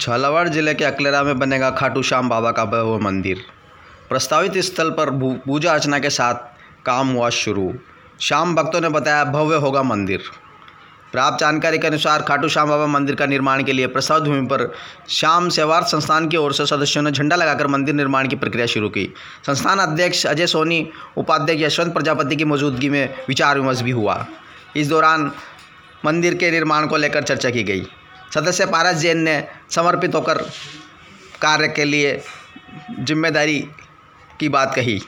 झालावाड़ ज़िले के अकलेरा में बनेगा खाटू श्याम बाबा का भव्य मंदिर। प्रस्तावित स्थल पर पूजा अर्चना के साथ काम हुआ शुरू। श्याम भक्तों ने बताया, भव्य होगा मंदिर। प्राप्त जानकारी के अनुसार खाटू श्याम बाबा मंदिर का निर्माण के लिए प्रसाद भूमि पर श्याम सेवार संस्थान की ओर से सदस्यों ने झंडा लगाकर मंदिर निर्माण की प्रक्रिया शुरू की। संस्थान अध्यक्ष अजय सोनी, उपाध्यक्ष यशवंत प्रजापति की मौजूदगी में विचार विमर्श भी हुआ। इस दौरान मंदिर के निर्माण को लेकर चर्चा की गई। सदस्य पारस जैन ने समर्पित होकर कार्य के लिए ज़िम्मेदारी की बात कही।